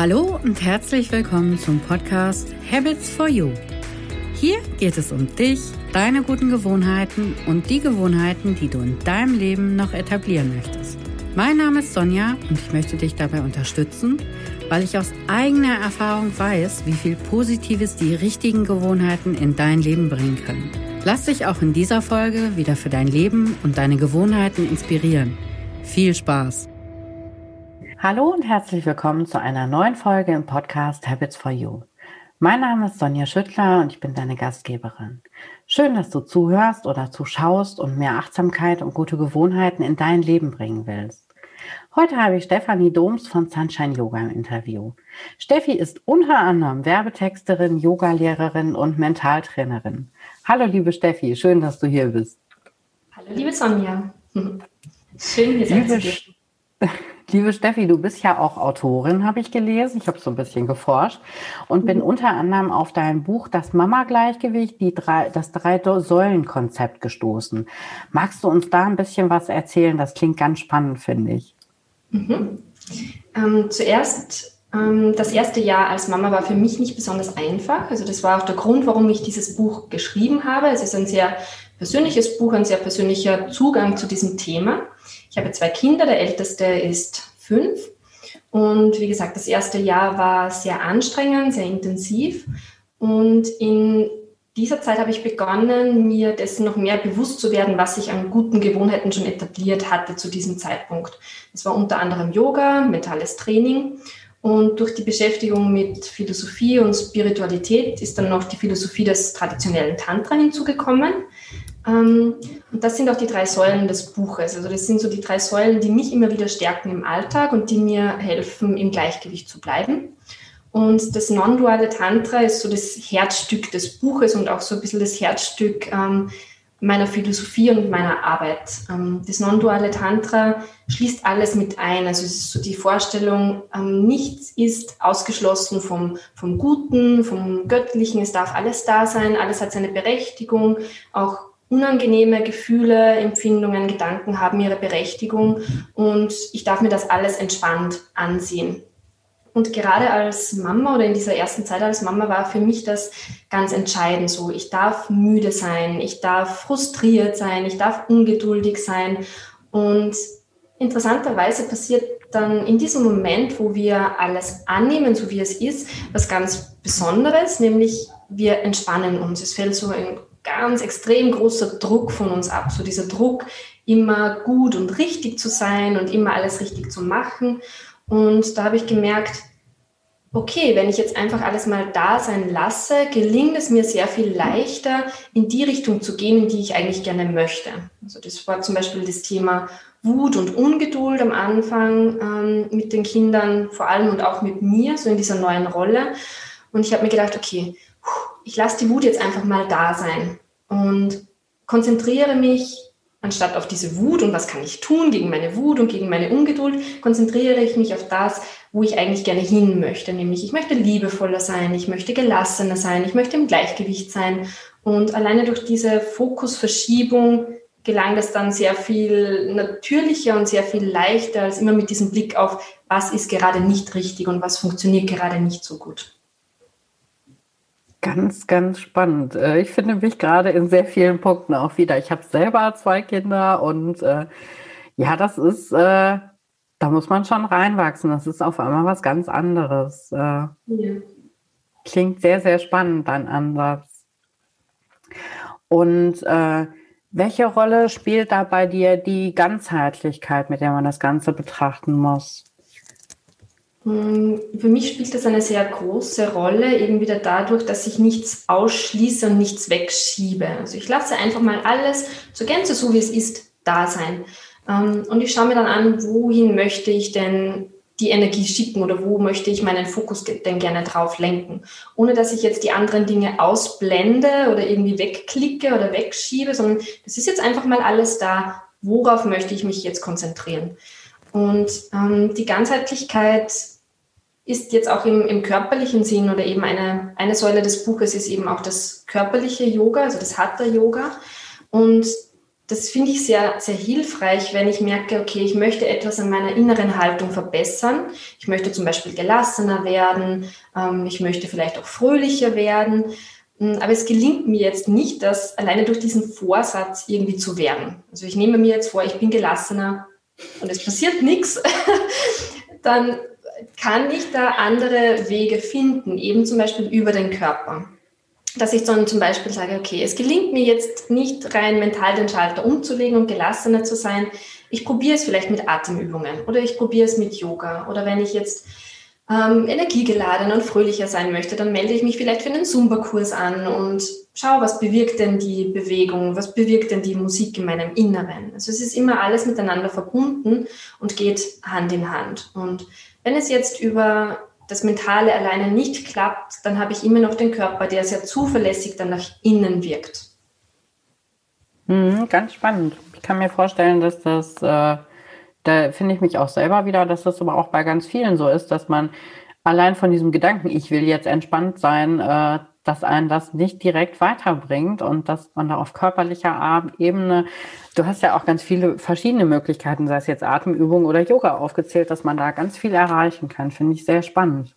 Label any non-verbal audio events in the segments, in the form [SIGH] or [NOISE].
Hallo und herzlich willkommen zum Podcast Habits for You. Hier geht es um dich, deine guten Gewohnheiten und die Gewohnheiten, die du in deinem Leben noch etablieren möchtest. Mein Name ist Sonja und ich möchte dich dabei unterstützen, weil ich aus eigener Erfahrung weiß, wie viel Positives die richtigen Gewohnheiten in dein Leben bringen können. Lass dich auch in dieser Folge wieder für dein Leben und deine Gewohnheiten inspirieren. Viel Spaß! Hallo und herzlich willkommen zu einer neuen Folge im Podcast Habits for You. Mein Name ist Sonja Schüttler und ich bin deine Gastgeberin. Schön, dass du zuhörst oder zuschaust und mehr Achtsamkeit und gute Gewohnheiten in dein Leben bringen willst. Heute habe ich Stefanie Doms von Sunshine Yoga im Interview. Steffi ist unter anderem Werbetexterin, Yogalehrerin und Mentaltrainerin. Hallo liebe Steffi, schön, dass du hier bist. Hallo liebe Sonja. [LAUGHS] Schön, hier sein zu dürfen. [LAUGHS] Liebe Steffi, du bist ja auch Autorin, habe ich gelesen. Ich habe so ein bisschen geforscht und bin mhm. unter anderem auf dein Buch Das Mama-Gleichgewicht, die drei, das Drei-Säulen-Konzept gestoßen. Magst du uns da ein bisschen was erzählen? Das klingt ganz spannend, finde ich. Mhm. Ähm, zuerst, ähm, das erste Jahr als Mama war für mich nicht besonders einfach. Also das war auch der Grund, warum ich dieses Buch geschrieben habe. Es ist ein sehr persönliches Buch, ein sehr persönlicher Zugang zu diesem Thema. Ich habe zwei Kinder, der älteste ist fünf. Und wie gesagt, das erste Jahr war sehr anstrengend, sehr intensiv. Und in dieser Zeit habe ich begonnen, mir dessen noch mehr bewusst zu werden, was ich an guten Gewohnheiten schon etabliert hatte zu diesem Zeitpunkt. Das war unter anderem Yoga, mentales Training. Und durch die Beschäftigung mit Philosophie und Spiritualität ist dann noch die Philosophie des traditionellen Tantra hinzugekommen. Ähm, und das sind auch die drei Säulen des Buches. Also das sind so die drei Säulen, die mich immer wieder stärken im Alltag und die mir helfen, im Gleichgewicht zu bleiben. Und das non-duale Tantra ist so das Herzstück des Buches und auch so ein bisschen das Herzstück ähm, meiner Philosophie und meiner Arbeit. Ähm, das non-duale Tantra schließt alles mit ein. Also es ist so die Vorstellung, nichts ist ausgeschlossen vom, vom Guten, vom Göttlichen. Es darf alles da sein, alles hat seine Berechtigung. Auch unangenehme Gefühle, Empfindungen, Gedanken haben ihre Berechtigung und ich darf mir das alles entspannt ansehen. Und gerade als Mama oder in dieser ersten Zeit als Mama war für mich das ganz entscheidend so. Ich darf müde sein, ich darf frustriert sein, ich darf ungeduldig sein. Und interessanterweise passiert dann in diesem Moment, wo wir alles annehmen, so wie es ist, was ganz Besonderes, nämlich wir entspannen uns. Es fällt so ein ganz extrem großer Druck von uns ab. So dieser Druck, immer gut und richtig zu sein und immer alles richtig zu machen. Und da habe ich gemerkt, okay, wenn ich jetzt einfach alles mal da sein lasse, gelingt es mir sehr viel leichter, in die Richtung zu gehen, in die ich eigentlich gerne möchte. Also das war zum Beispiel das Thema Wut und Ungeduld am Anfang ähm, mit den Kindern, vor allem und auch mit mir, so in dieser neuen Rolle. Und ich habe mir gedacht, okay, ich lasse die Wut jetzt einfach mal da sein und konzentriere mich anstatt auf diese Wut und was kann ich tun gegen meine Wut und gegen meine Ungeduld, konzentriere ich mich auf das, wo ich eigentlich gerne hin möchte. Nämlich, ich möchte liebevoller sein, ich möchte gelassener sein, ich möchte im Gleichgewicht sein. Und alleine durch diese Fokusverschiebung gelang es dann sehr viel natürlicher und sehr viel leichter als immer mit diesem Blick auf, was ist gerade nicht richtig und was funktioniert gerade nicht so gut. Ganz, ganz spannend. Äh, ich finde mich gerade in sehr vielen Punkten auch wieder. Ich habe selber zwei Kinder und äh, ja, das ist, äh, da muss man schon reinwachsen. Das ist auf einmal was ganz anderes. Äh, ja. Klingt sehr, sehr spannend, dein Ansatz. Und äh, welche Rolle spielt da bei dir die Ganzheitlichkeit, mit der man das Ganze betrachten muss? Hm, für mich spielt das eine sehr große Rolle, eben wieder dadurch, dass ich nichts ausschließe und nichts wegschiebe. Also ich lasse einfach mal alles zur Gänze, so wie es ist, da sein. Ähm, und ich schaue mir dann an, wohin möchte ich denn die Energie schicken oder wo möchte ich meinen Fokus denn gerne drauf lenken. Ohne dass ich jetzt die anderen Dinge ausblende oder irgendwie wegklicke oder wegschiebe, sondern das ist jetzt einfach mal alles da. Worauf möchte ich mich jetzt konzentrieren? Und ähm, die Ganzheitlichkeit ist jetzt auch im, im körperlichen Sinn oder eben eine, eine Säule des Buches ist eben auch das körperliche Yoga, also das Hatha-Yoga. Und das finde ich sehr, sehr hilfreich, wenn ich merke, okay, ich möchte etwas an meiner inneren Haltung verbessern. Ich möchte zum Beispiel gelassener werden, ähm, ich möchte vielleicht auch fröhlicher werden. Hm, aber es gelingt mir jetzt nicht, das alleine durch diesen Vorsatz irgendwie zu werden. Also ich nehme mir jetzt vor, ich bin gelassener und es passiert nichts. [LAUGHS] Dann kann ich da andere Wege finden, eben zum Beispiel über den Körper dass ich dann zum Beispiel sage, okay, es gelingt mir jetzt nicht rein mental den Schalter umzulegen und gelassener zu sein. Ich probiere es vielleicht mit Atemübungen oder ich probiere es mit Yoga. Oder wenn ich jetzt ähm, energiegeladener und fröhlicher sein möchte, dann melde ich mich vielleicht für einen Zumba-Kurs an und schaue, was bewirkt denn die Bewegung, was bewirkt denn die Musik in meinem Inneren. Also es ist immer alles miteinander verbunden und geht Hand in Hand. Und wenn es jetzt über das Mentale alleine nicht klappt, dann habe ich immer noch den Körper, der sehr zuverlässig dann nach innen wirkt. Mhm, ganz spannend. Ich kann mir vorstellen, dass das, äh, da finde ich mich auch selber wieder, dass das aber auch bei ganz vielen so ist, dass man allein von diesem Gedanken, ich will jetzt entspannt sein, äh, dass einen das nicht direkt weiterbringt und dass man da auf körperlicher Ebene, du hast ja auch ganz viele verschiedene Möglichkeiten, sei es jetzt Atemübungen oder Yoga aufgezählt, dass man da ganz viel erreichen kann. Finde ich sehr spannend.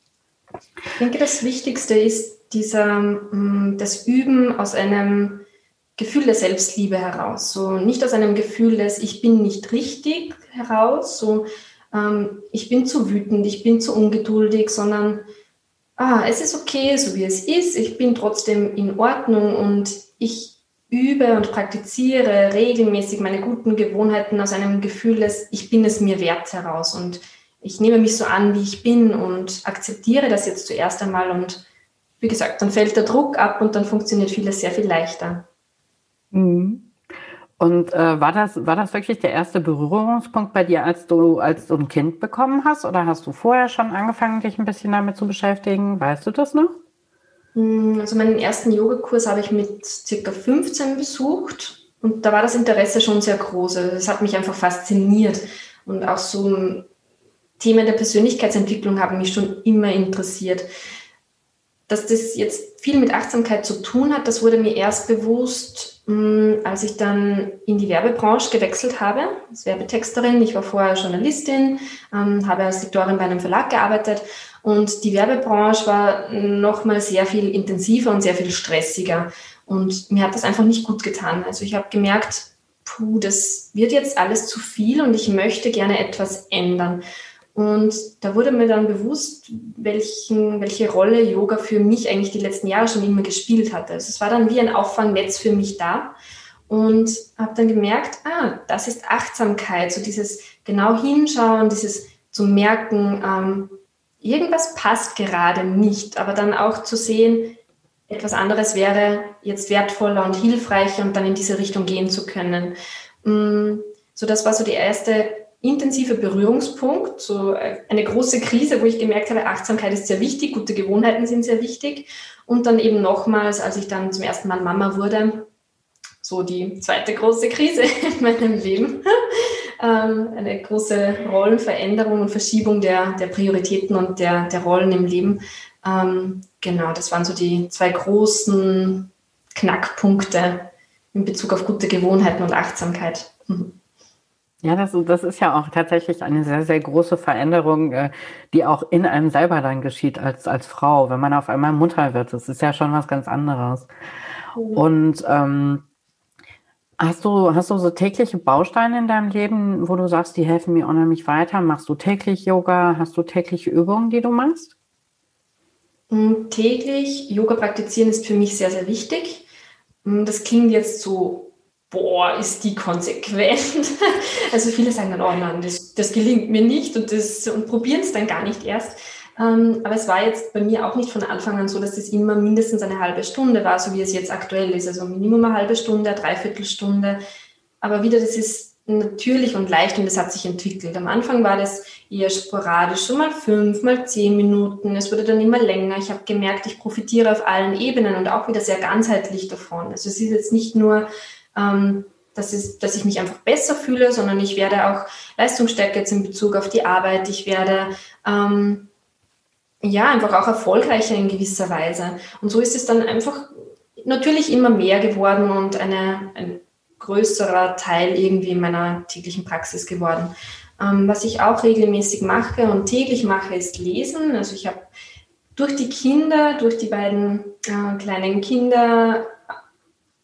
Ich denke, das Wichtigste ist dieser, mm, das Üben aus einem Gefühl der Selbstliebe heraus. So nicht aus einem Gefühl des Ich bin nicht richtig heraus, so ähm, ich bin zu wütend, ich bin zu ungeduldig, sondern ah, es ist okay, so wie es ist, ich bin trotzdem in Ordnung und ich übe und praktiziere regelmäßig meine guten Gewohnheiten aus einem Gefühl des Ich bin es mir wert heraus und ich nehme mich so an, wie ich bin und akzeptiere das jetzt zuerst einmal und wie gesagt, dann fällt der Druck ab und dann funktioniert vieles sehr viel leichter. Mhm. Und äh, war, das, war das wirklich der erste Berührungspunkt bei dir, als du, als du ein Kind bekommen hast? Oder hast du vorher schon angefangen, dich ein bisschen damit zu beschäftigen? Weißt du das noch? Hm, also meinen ersten Yogakurs habe ich mit circa 15 besucht und da war das Interesse schon sehr groß. Also es hat mich einfach fasziniert und auch so Themen der Persönlichkeitsentwicklung haben mich schon immer interessiert. Dass das jetzt viel mit Achtsamkeit zu tun hat, das wurde mir erst bewusst, Mm, als ich dann in die Werbebranche gewechselt habe, als Werbetexterin, ich war vorher Journalistin, ähm, habe als Lektorin bei einem Verlag gearbeitet. Und die Werbebranche war nochmal sehr viel intensiver und sehr viel stressiger. Und mir hat das einfach nicht gut getan. Also ich habe gemerkt, puh, das wird jetzt alles zu viel und ich möchte gerne etwas ändern. Und da wurde mir dann bewusst, welchen, welche Rolle Yoga für mich eigentlich die letzten Jahre schon immer gespielt hatte. Also es war dann wie ein Auffangnetz für mich da und habe dann gemerkt, ah, das ist Achtsamkeit, so dieses genau hinschauen, dieses zu merken, ähm, irgendwas passt gerade nicht, aber dann auch zu sehen, etwas anderes wäre jetzt wertvoller und hilfreicher und dann in diese Richtung gehen zu können. Mm, so, das war so die erste intensiver Berührungspunkt, so eine große Krise, wo ich gemerkt habe, Achtsamkeit ist sehr wichtig, gute Gewohnheiten sind sehr wichtig. Und dann eben nochmals, als ich dann zum ersten Mal Mama wurde, so die zweite große Krise [LAUGHS] in meinem Leben. [LAUGHS] Ähm, eine große Rollenveränderung und Verschiebung der, der Prioritäten und der, der Rollen im Leben. Ähm, genau, das waren so die zwei großen Knackpunkte in Bezug auf gute Gewohnheiten und Achtsamkeit. Mhm. Ja, das, das ist ja auch tatsächlich eine sehr, sehr große Veränderung, äh, die auch in einem selber dann geschieht als, als Frau, wenn man auf einmal Mutter wird. Das ist ja schon was ganz anderes. Mhm. Und ähm, hast du, hast du so tägliche Bausteine in deinem Leben, wo du sagst, die helfen mir unheimlich weiter? Machst du täglich Yoga? Hast du tägliche Übungen, die du machst? Mm, täglich Yoga praktizieren ist für mich sehr, sehr wichtig. Mm, das klingt jetzt so boah, ist die konsequent. [LAUGHS] Also viele sagen dann, oh nein, das, das gelingt mir nicht und, und probieren es dann gar nicht erst. Ähm, aber es war jetzt bei mir auch nicht von Anfang an so, dass es immer mindestens eine halbe Stunde war, so wie es jetzt aktuell ist. Also Minimum eine halbe Stunde, eine Dreiviertelstunde. Aber wieder, das ist natürlich und leicht und das hat sich entwickelt. Am Anfang war das eher sporadisch, so mal fünf, mal zehn Minuten. Es wurde dann immer länger. Ich habe gemerkt, ich profitiere auf allen Ebenen und auch wieder sehr ganzheitlich davon. Also es ist jetzt nicht nur ähm, dass, es, dass ich mich einfach besser fühle, sondern ich werde auch leistungsstärker jetzt in Bezug auf die Arbeit. Ich werde ähm, ja einfach auch erfolgreicher in gewisser Weise. Und so ist es dann einfach natürlich immer mehr geworden und eine, ein größerer Teil irgendwie in meiner täglichen Praxis geworden. Ähm, was ich auch regelmäßig mache und täglich mache, ist Lesen. Also ich habe durch die Kinder, durch die beiden äh, kleinen Kinder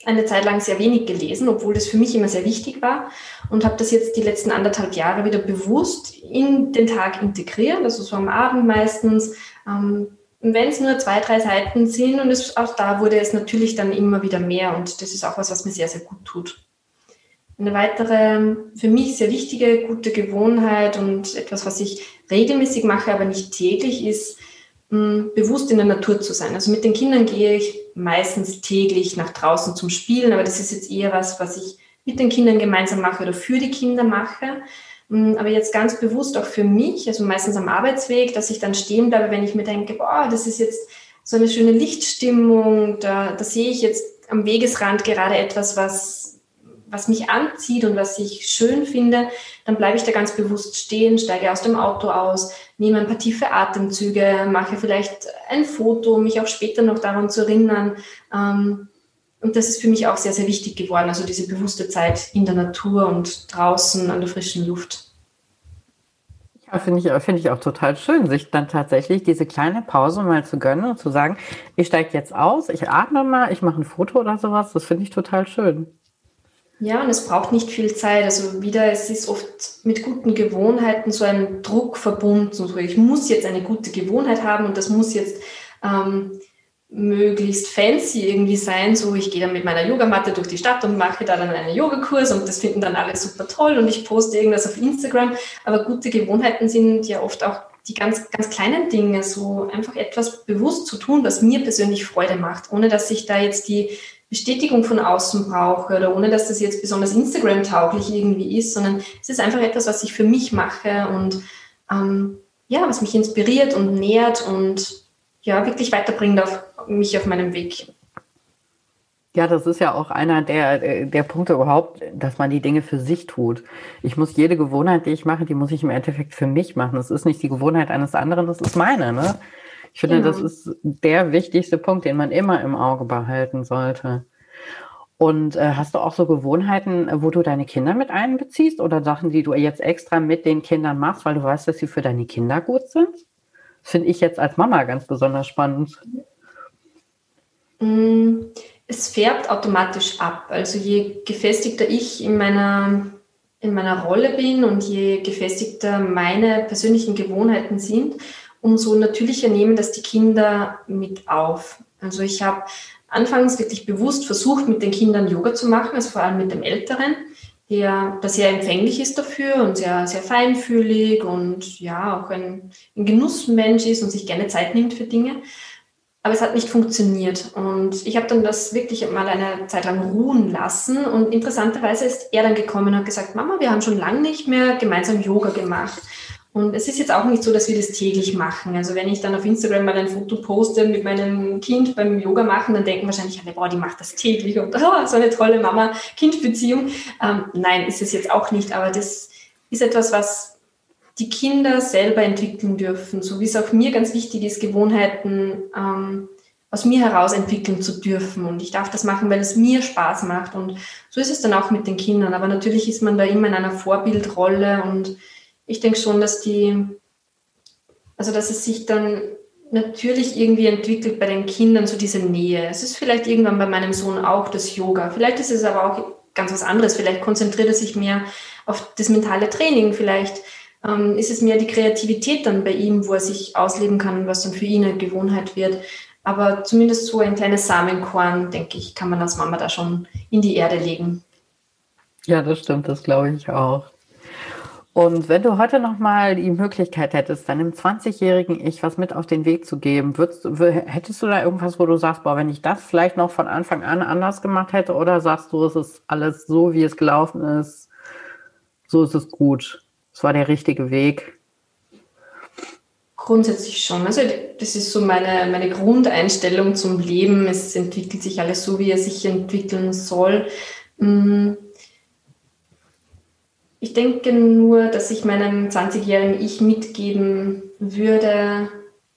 eine Zeit lang sehr wenig gelesen, obwohl das für mich immer sehr wichtig war und habe das jetzt die letzten anderthalb Jahre wieder bewusst in den Tag integriert, also so am Abend meistens. Ähm, wenn es nur zwei, drei Seiten sind und es, auch da wurde es natürlich dann immer wieder mehr und das ist auch was, was mir sehr, sehr gut tut. Eine weitere für mich sehr wichtige, gute Gewohnheit und etwas, was ich regelmäßig mache, aber nicht täglich, ist bewusst in der Natur zu sein. Also mit den Kindern gehe ich meistens täglich nach draußen zum Spielen, aber das ist jetzt eher was, was ich mit den Kindern gemeinsam mache oder für die Kinder mache. Aber jetzt ganz bewusst auch für mich, also meistens am Arbeitsweg, dass ich dann stehen bleibe, wenn ich mir denke, boah, das ist jetzt so eine schöne Lichtstimmung, da, da sehe ich jetzt am Wegesrand gerade etwas, was was mich anzieht und was ich schön finde, dann bleibe ich da ganz bewusst stehen, steige aus dem Auto aus, nehme ein paar tiefe Atemzüge, mache vielleicht ein Foto, um mich auch später noch daran zu erinnern. Ähm, und das ist für mich auch sehr, sehr wichtig geworden, also diese bewusste Zeit in der Natur und draußen an der frischen Luft. Ja, finde ich, find ich auch total schön, sich dann tatsächlich diese kleine Pause mal zu gönnen und zu sagen, ich steige jetzt aus, ich atme mal, ich mache ein Foto oder sowas. Das finde ich total schön. Ja, und es braucht nicht viel Zeit. Also wieder, es ist oft mit guten Gewohnheiten so ein Druck verbunden. Ich muss jetzt eine gute Gewohnheit haben und das muss jetzt ähm, möglichst fancy irgendwie sein. So, ich gehe dann mit meiner Yogamatte durch die Stadt und mache da dann einen Yogakurs und das finden dann alle super toll und ich poste irgendwas auf Instagram. Aber gute Gewohnheiten sind ja oft auch die ganz, ganz kleinen Dinge, so einfach etwas bewusst zu tun, was mir persönlich Freude macht, ohne dass ich da jetzt die Bestätigung von außen brauche oder ohne dass das jetzt besonders Instagram-tauglich irgendwie ist, sondern es ist einfach etwas, was ich für mich mache und ähm, ja, was mich inspiriert und nährt und ja, wirklich weiterbringt auf mich auf meinem Weg. Ja, das ist ja auch einer der, der Punkte überhaupt, dass man die Dinge für sich tut. Ich muss jede Gewohnheit, die ich mache, die muss ich im Endeffekt für mich machen. Das ist nicht die Gewohnheit eines anderen, das ist meine. Ne? Ich finde, genau. das ist der wichtigste Punkt, den man immer im Auge behalten sollte. Und äh, hast du auch so Gewohnheiten, wo du deine Kinder mit einbeziehst oder Sachen, die du jetzt extra mit den Kindern machst, weil du weißt, dass sie für deine Kinder gut sind? Finde ich jetzt als Mama ganz besonders spannend. Mm, es färbt automatisch ab. Also je gefestigter ich in meiner, in meiner Rolle bin und je gefestigter meine persönlichen Gewohnheiten sind, umso natürlicher nehmen das die Kinder mit auf. Also ich habe anfangs wirklich bewusst versucht, mit den Kindern Yoga zu machen, also vor allem mit dem Älteren, der, der sehr empfänglich ist dafür und sehr, sehr feinfühlig und ja, auch ein, ein Genussmensch ist und sich gerne Zeit nimmt für Dinge. Aber es hat nicht funktioniert. Und ich habe dann das wirklich mal eine Zeit lang ruhen lassen. Und interessanterweise ist er dann gekommen und hat gesagt, Mama, wir haben schon lange nicht mehr gemeinsam Yoga gemacht. Und es ist jetzt auch nicht so, dass wir das täglich machen. Also wenn ich dann auf Instagram mal ein Foto poste mit meinem Kind beim Yoga machen, dann denken wahrscheinlich alle, boah, die macht das täglich und [LAUGHS] oh, so eine tolle Mama-Kind-Beziehung. Ähm, nein, ist es jetzt auch nicht, aber das ist etwas, was die Kinder selber entwickeln dürfen, so wie es auch mir ganz wichtig ist, Gewohnheiten ähm, aus mir heraus entwickeln zu dürfen. Und ich darf das machen, weil es mir Spaß macht. Und so ist es dann auch mit den Kindern. Aber natürlich ist man da immer in einer Vorbildrolle und ich denke schon, dass die, also dass es sich dann natürlich irgendwie entwickelt bei den Kindern so diese Nähe. Es ist vielleicht irgendwann bei meinem Sohn auch das Yoga. Vielleicht ist es aber auch ganz was anderes. Vielleicht konzentriert er sich mehr auf das mentale Training. Vielleicht ähm, ist es mehr die Kreativität dann bei ihm, wo er sich ausleben kann, was dann für ihn eine Gewohnheit wird. Aber zumindest so ein kleines Samenkorn, denke ich, kann man als Mama da schon in die Erde legen. Ja, das stimmt, das glaube ich auch. Und wenn du heute nochmal die Möglichkeit hättest, deinem 20-jährigen Ich was mit auf den Weg zu geben, würdest, hättest du da irgendwas, wo du sagst, boah, wenn ich das vielleicht noch von Anfang an anders gemacht hätte, oder sagst du, es ist alles so, wie es gelaufen ist, so ist es gut, es war der richtige Weg? Grundsätzlich schon. Also das ist so meine, meine Grundeinstellung zum Leben. Es entwickelt sich alles so, wie es sich entwickeln soll. Mm, ich denke nur, dass ich meinem 20-jährigen Ich mitgeben würde,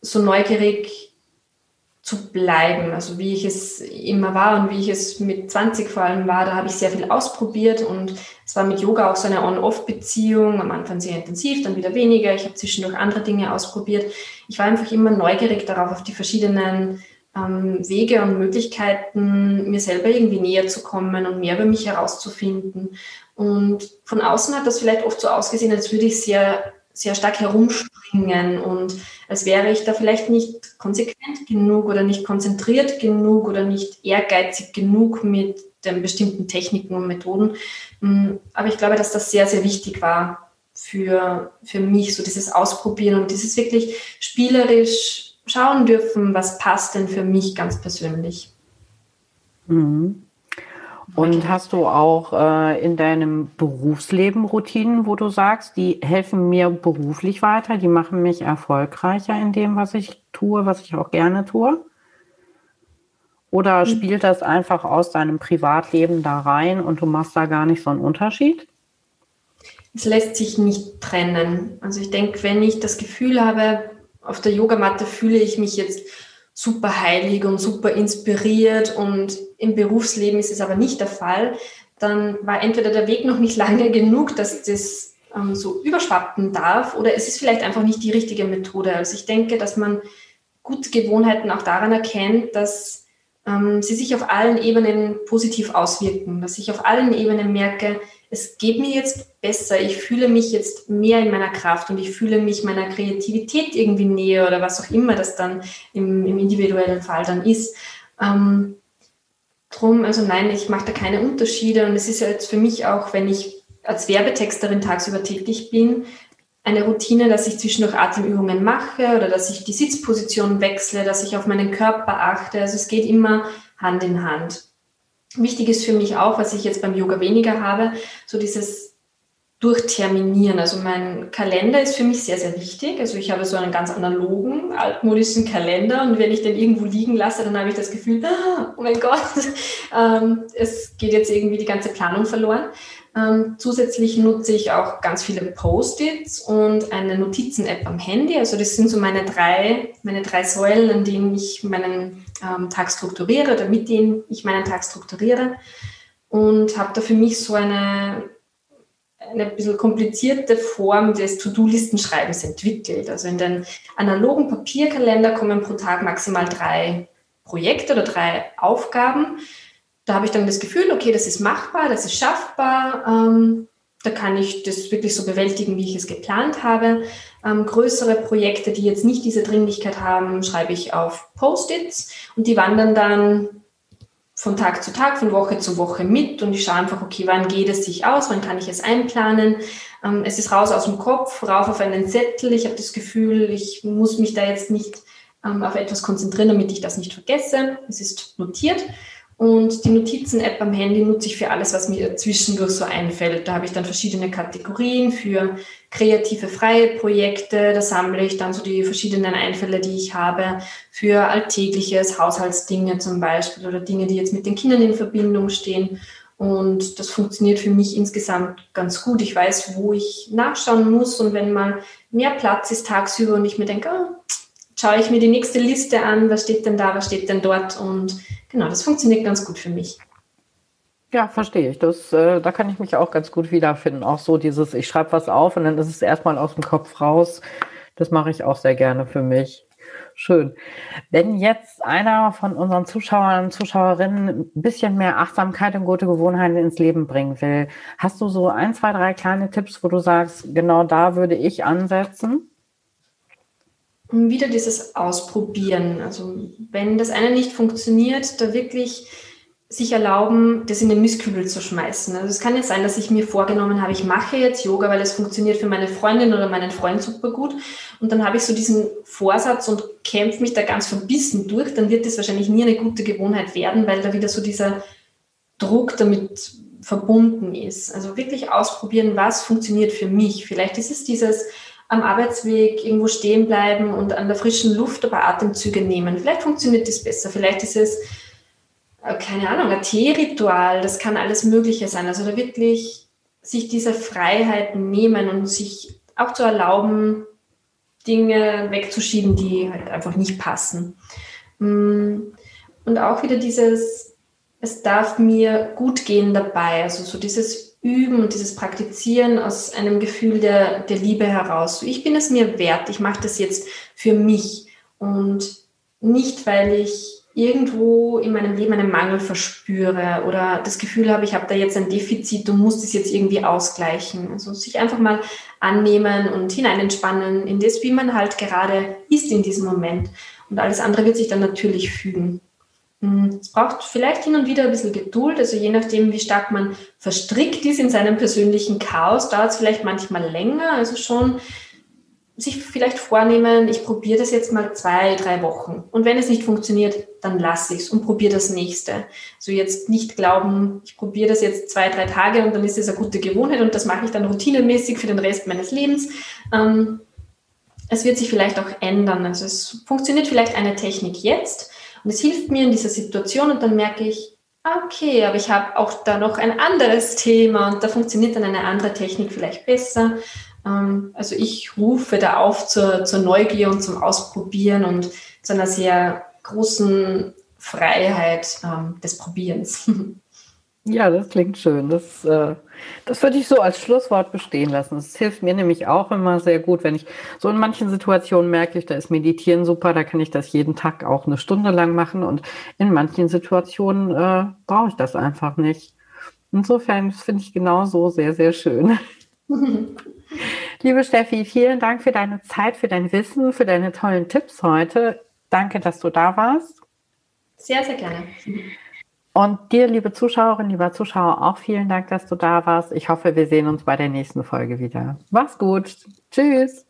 so neugierig zu bleiben. Also wie ich es immer war und wie ich es mit 20 vor allem war, da habe ich sehr viel ausprobiert und es war mit Yoga auch so eine On-Off-Beziehung, am Anfang sehr intensiv, dann wieder weniger. Ich habe zwischendurch andere Dinge ausprobiert. Ich war einfach immer neugierig darauf, auf die verschiedenen ähm, Wege und Möglichkeiten, mir selber irgendwie näher zu kommen und mehr über mich herauszufinden. Und von außen hat das vielleicht oft so ausgesehen, als würde ich sehr sehr stark herumspringen und als wäre ich da vielleicht nicht konsequent genug oder nicht konzentriert genug oder nicht ehrgeizig genug mit den bestimmten Techniken und Methoden. Mm, aber ich glaube, dass das sehr, sehr wichtig war für, für mich, so dieses Ausprobieren und dieses wirklich spielerisch schauen dürfen, was passt denn für mich ganz persönlich. Mhm. Und hast du auch äh, in deinem Berufsleben Routinen, wo du sagst, die helfen mir beruflich weiter, die machen mich erfolgreicher in dem, was ich tue, was ich auch gerne tue? Oder hm. spielt das einfach aus deinem Privatleben da rein und du machst da gar nicht so einen Unterschied? Es lässt sich nicht trennen. Also ich denke, wenn ich das Gefühl habe, auf der Yogamatte fühle ich mich jetzt super heilig und super inspiriert und im Berufsleben ist es aber nicht der Fall, dann war entweder der Weg noch nicht lange genug, dass das ähm, so überschwappen darf oder es ist vielleicht einfach nicht die richtige Methode. Also ich denke, dass man gute Gewohnheiten auch daran erkennt, dass ähm, sie sich auf allen Ebenen positiv auswirken, dass ich auf allen Ebenen merke, es geht mir jetzt besser, ich fühle mich jetzt mehr in meiner Kraft und ich fühle mich meiner Kreativität irgendwie näher oder was auch immer das dann im, im individuellen Fall dann ist. Ähm, drum, also nein, ich mache da keine Unterschiede und es ist ja jetzt für mich auch, wenn ich als Werbetexterin tagsüber tätig bin, eine Routine, dass ich zwischendurch Atemübungen mache oder dass ich die Sitzposition wechsle, dass ich auf meinen Körper achte. Also es geht immer Hand in Hand. Wichtig ist für mich auch, was ich jetzt beim Yoga weniger habe, so dieses Durchterminieren. Also mein Kalender ist für mich sehr, sehr wichtig. Also ich habe so einen ganz analogen, altmodischen Kalender und wenn ich den irgendwo liegen lasse, dann habe ich das Gefühl, [LAUGHS] oh mein Gott, [LAUGHS] ähm, es geht jetzt irgendwie die ganze Planung verloren. Ähm, zusätzlich nutze ich auch ganz viele Post-its und eine Notizen-App am Handy. Also das sind so meine drei, meine drei Säulen, an denen ich meinen ähm, Tag strukturiere oder mit denen ich meinen Tag strukturiere. Und habe da für mich so eine, eine bisschen komplizierte Form des To-Do-Listenschreibens entwickelt. Also in den analogen Papierkalender kommen pro Tag maximal drei Projekte oder drei Aufgaben da habe ich dann das Gefühl, okay, das ist machbar, das ist schaffbar. Ähm, da kann ich das wirklich so bewältigen, wie ich es geplant habe. Ähm, größere Projekte, die jetzt nicht diese Dringlichkeit haben, schreibe ich auf Post-its und die wandern dann von Tag zu Tag, von Woche zu Woche mit und ich schaue einfach, okay, wann geht es sich aus, wann kann ich es einplanen. Ähm, es ist raus aus dem Kopf, rauf auf einen Zettel. Ich habe das Gefühl, ich muss mich da jetzt nicht ähm, auf etwas konzentrieren, damit ich das nicht vergesse. Es ist notiert. Und die Notizen-App am Handy nutze ich für alles, was mir zwischendurch so einfällt. Da habe ich dann verschiedene Kategorien für kreative, freie Projekte. Da sammle ich dann so die verschiedenen Einfälle, die ich habe für alltägliches, Haushaltsdinge zum Beispiel oder Dinge, die jetzt mit den Kindern in Verbindung stehen. Und das funktioniert für mich insgesamt ganz gut. Ich weiß, wo ich nachschauen muss. Und wenn mal mehr Platz ist tagsüber und ich mir denke, oh, schaue ich mir die nächste Liste an, was steht denn da, was steht denn dort und genau, das funktioniert ganz gut für mich. Ja, verstehe ich. Das, äh, da kann ich mich auch ganz gut wiederfinden. Auch so dieses, ich schreibe was auf und dann ist es erstmal aus dem Kopf raus. Das mache ich auch sehr gerne für mich. Schön. Wenn jetzt einer von unseren Zuschauern und Zuschauerinnen ein bisschen mehr Achtsamkeit und gute Gewohnheiten ins Leben bringen will, hast du so ein, zwei, drei kleine Tipps, wo du sagst, genau da würde ich ansetzen? Wieder dieses Ausprobieren. Also wenn das eine nicht funktioniert, da wirklich sich erlauben, das in den Mistkübel zu schmeißen. Also es kann jetzt sein, dass ich mir vorgenommen habe, ich mache jetzt Yoga, weil es funktioniert für meine Freundin oder meinen Freund super gut. Und dann habe ich so diesen Vorsatz und kämpfe mich da ganz verbissen durch. Dann wird das wahrscheinlich nie eine gute Gewohnheit werden, weil da wieder so dieser Druck damit verbunden ist. Also wirklich ausprobieren, was funktioniert für mich. Vielleicht ist es dieses, am Arbeitsweg irgendwo stehen bleiben und an der frischen Luft ein paar Atemzüge nehmen. Vielleicht funktioniert das besser. Vielleicht ist es, äh, keine Ahnung, ein Teeritual. Das kann alles Mögliche sein. Also da wirklich sich diese Freiheiten nehmen und sich auch zu erlauben, Dinge wegzuschieben, die halt einfach nicht passen. Mm, und auch wieder dieses, es darf mir gut gehen dabei. Also so dieses Üben und dieses Praktizieren aus einem Gefühl der, der Liebe heraus. Ich bin es mir wert, ich mache das jetzt für mich und nicht, weil ich irgendwo in meinem Leben einen Mangel verspüre oder das Gefühl habe, ich habe da jetzt ein Defizit und muss das jetzt irgendwie ausgleichen. Also sich einfach mal annehmen und hineinentspannen in das, wie man halt gerade ist in diesem Moment. Und alles andere wird sich dann natürlich fügen. Hm, es braucht vielleicht hin und wieder ein bisschen Geduld, also je nachdem, wie stark man verstrickt ist in seinem persönlichen Chaos, dauert es vielleicht manchmal länger. Also schon sich vielleicht vornehmen, ich probiere das jetzt mal zwei, drei Wochen. Und wenn es nicht funktioniert, dann lasse ich es und probiere das nächste. So jetzt nicht glauben, ich probiere das jetzt zwei, drei Tage und dann ist es eine gute Gewohnheit und das mache ich dann routinemäßig für den Rest meines Lebens. Ähm, es wird sich vielleicht auch ändern. Also es funktioniert vielleicht eine Technik jetzt und es hilft mir in dieser Situation und dann merke ich, okay, aber ich habe auch da noch ein anderes Thema und da funktioniert dann eine andere Technik vielleicht besser. Ähm, also ich rufe da auf zur, zur Neugier und zum Ausprobieren und zu einer sehr großen Freiheit ähm, des Probierens. [LAUGHS] Ja, das klingt schön. Das, äh, das würde ich so als Schlusswort bestehen lassen. Das hilft mir nämlich auch immer sehr gut, wenn ich so in manchen Situationen merke, ich, da ist Meditieren super, da kann ich das jeden Tag auch eine Stunde lang machen und in manchen Situationen äh, brauche ich das einfach nicht. Insofern finde ich genauso sehr, sehr schön. [LAUGHS] Liebe Steffi, vielen Dank für deine Zeit, für dein Wissen, für deine tollen Tipps heute. Danke, dass du da warst. Sehr, sehr gerne. Und dir, liebe Zuschauerinnen, lieber Zuschauer, auch vielen Dank, dass du da warst. Ich hoffe, wir sehen uns bei der nächsten Folge wieder. Mach's gut. Tschüss.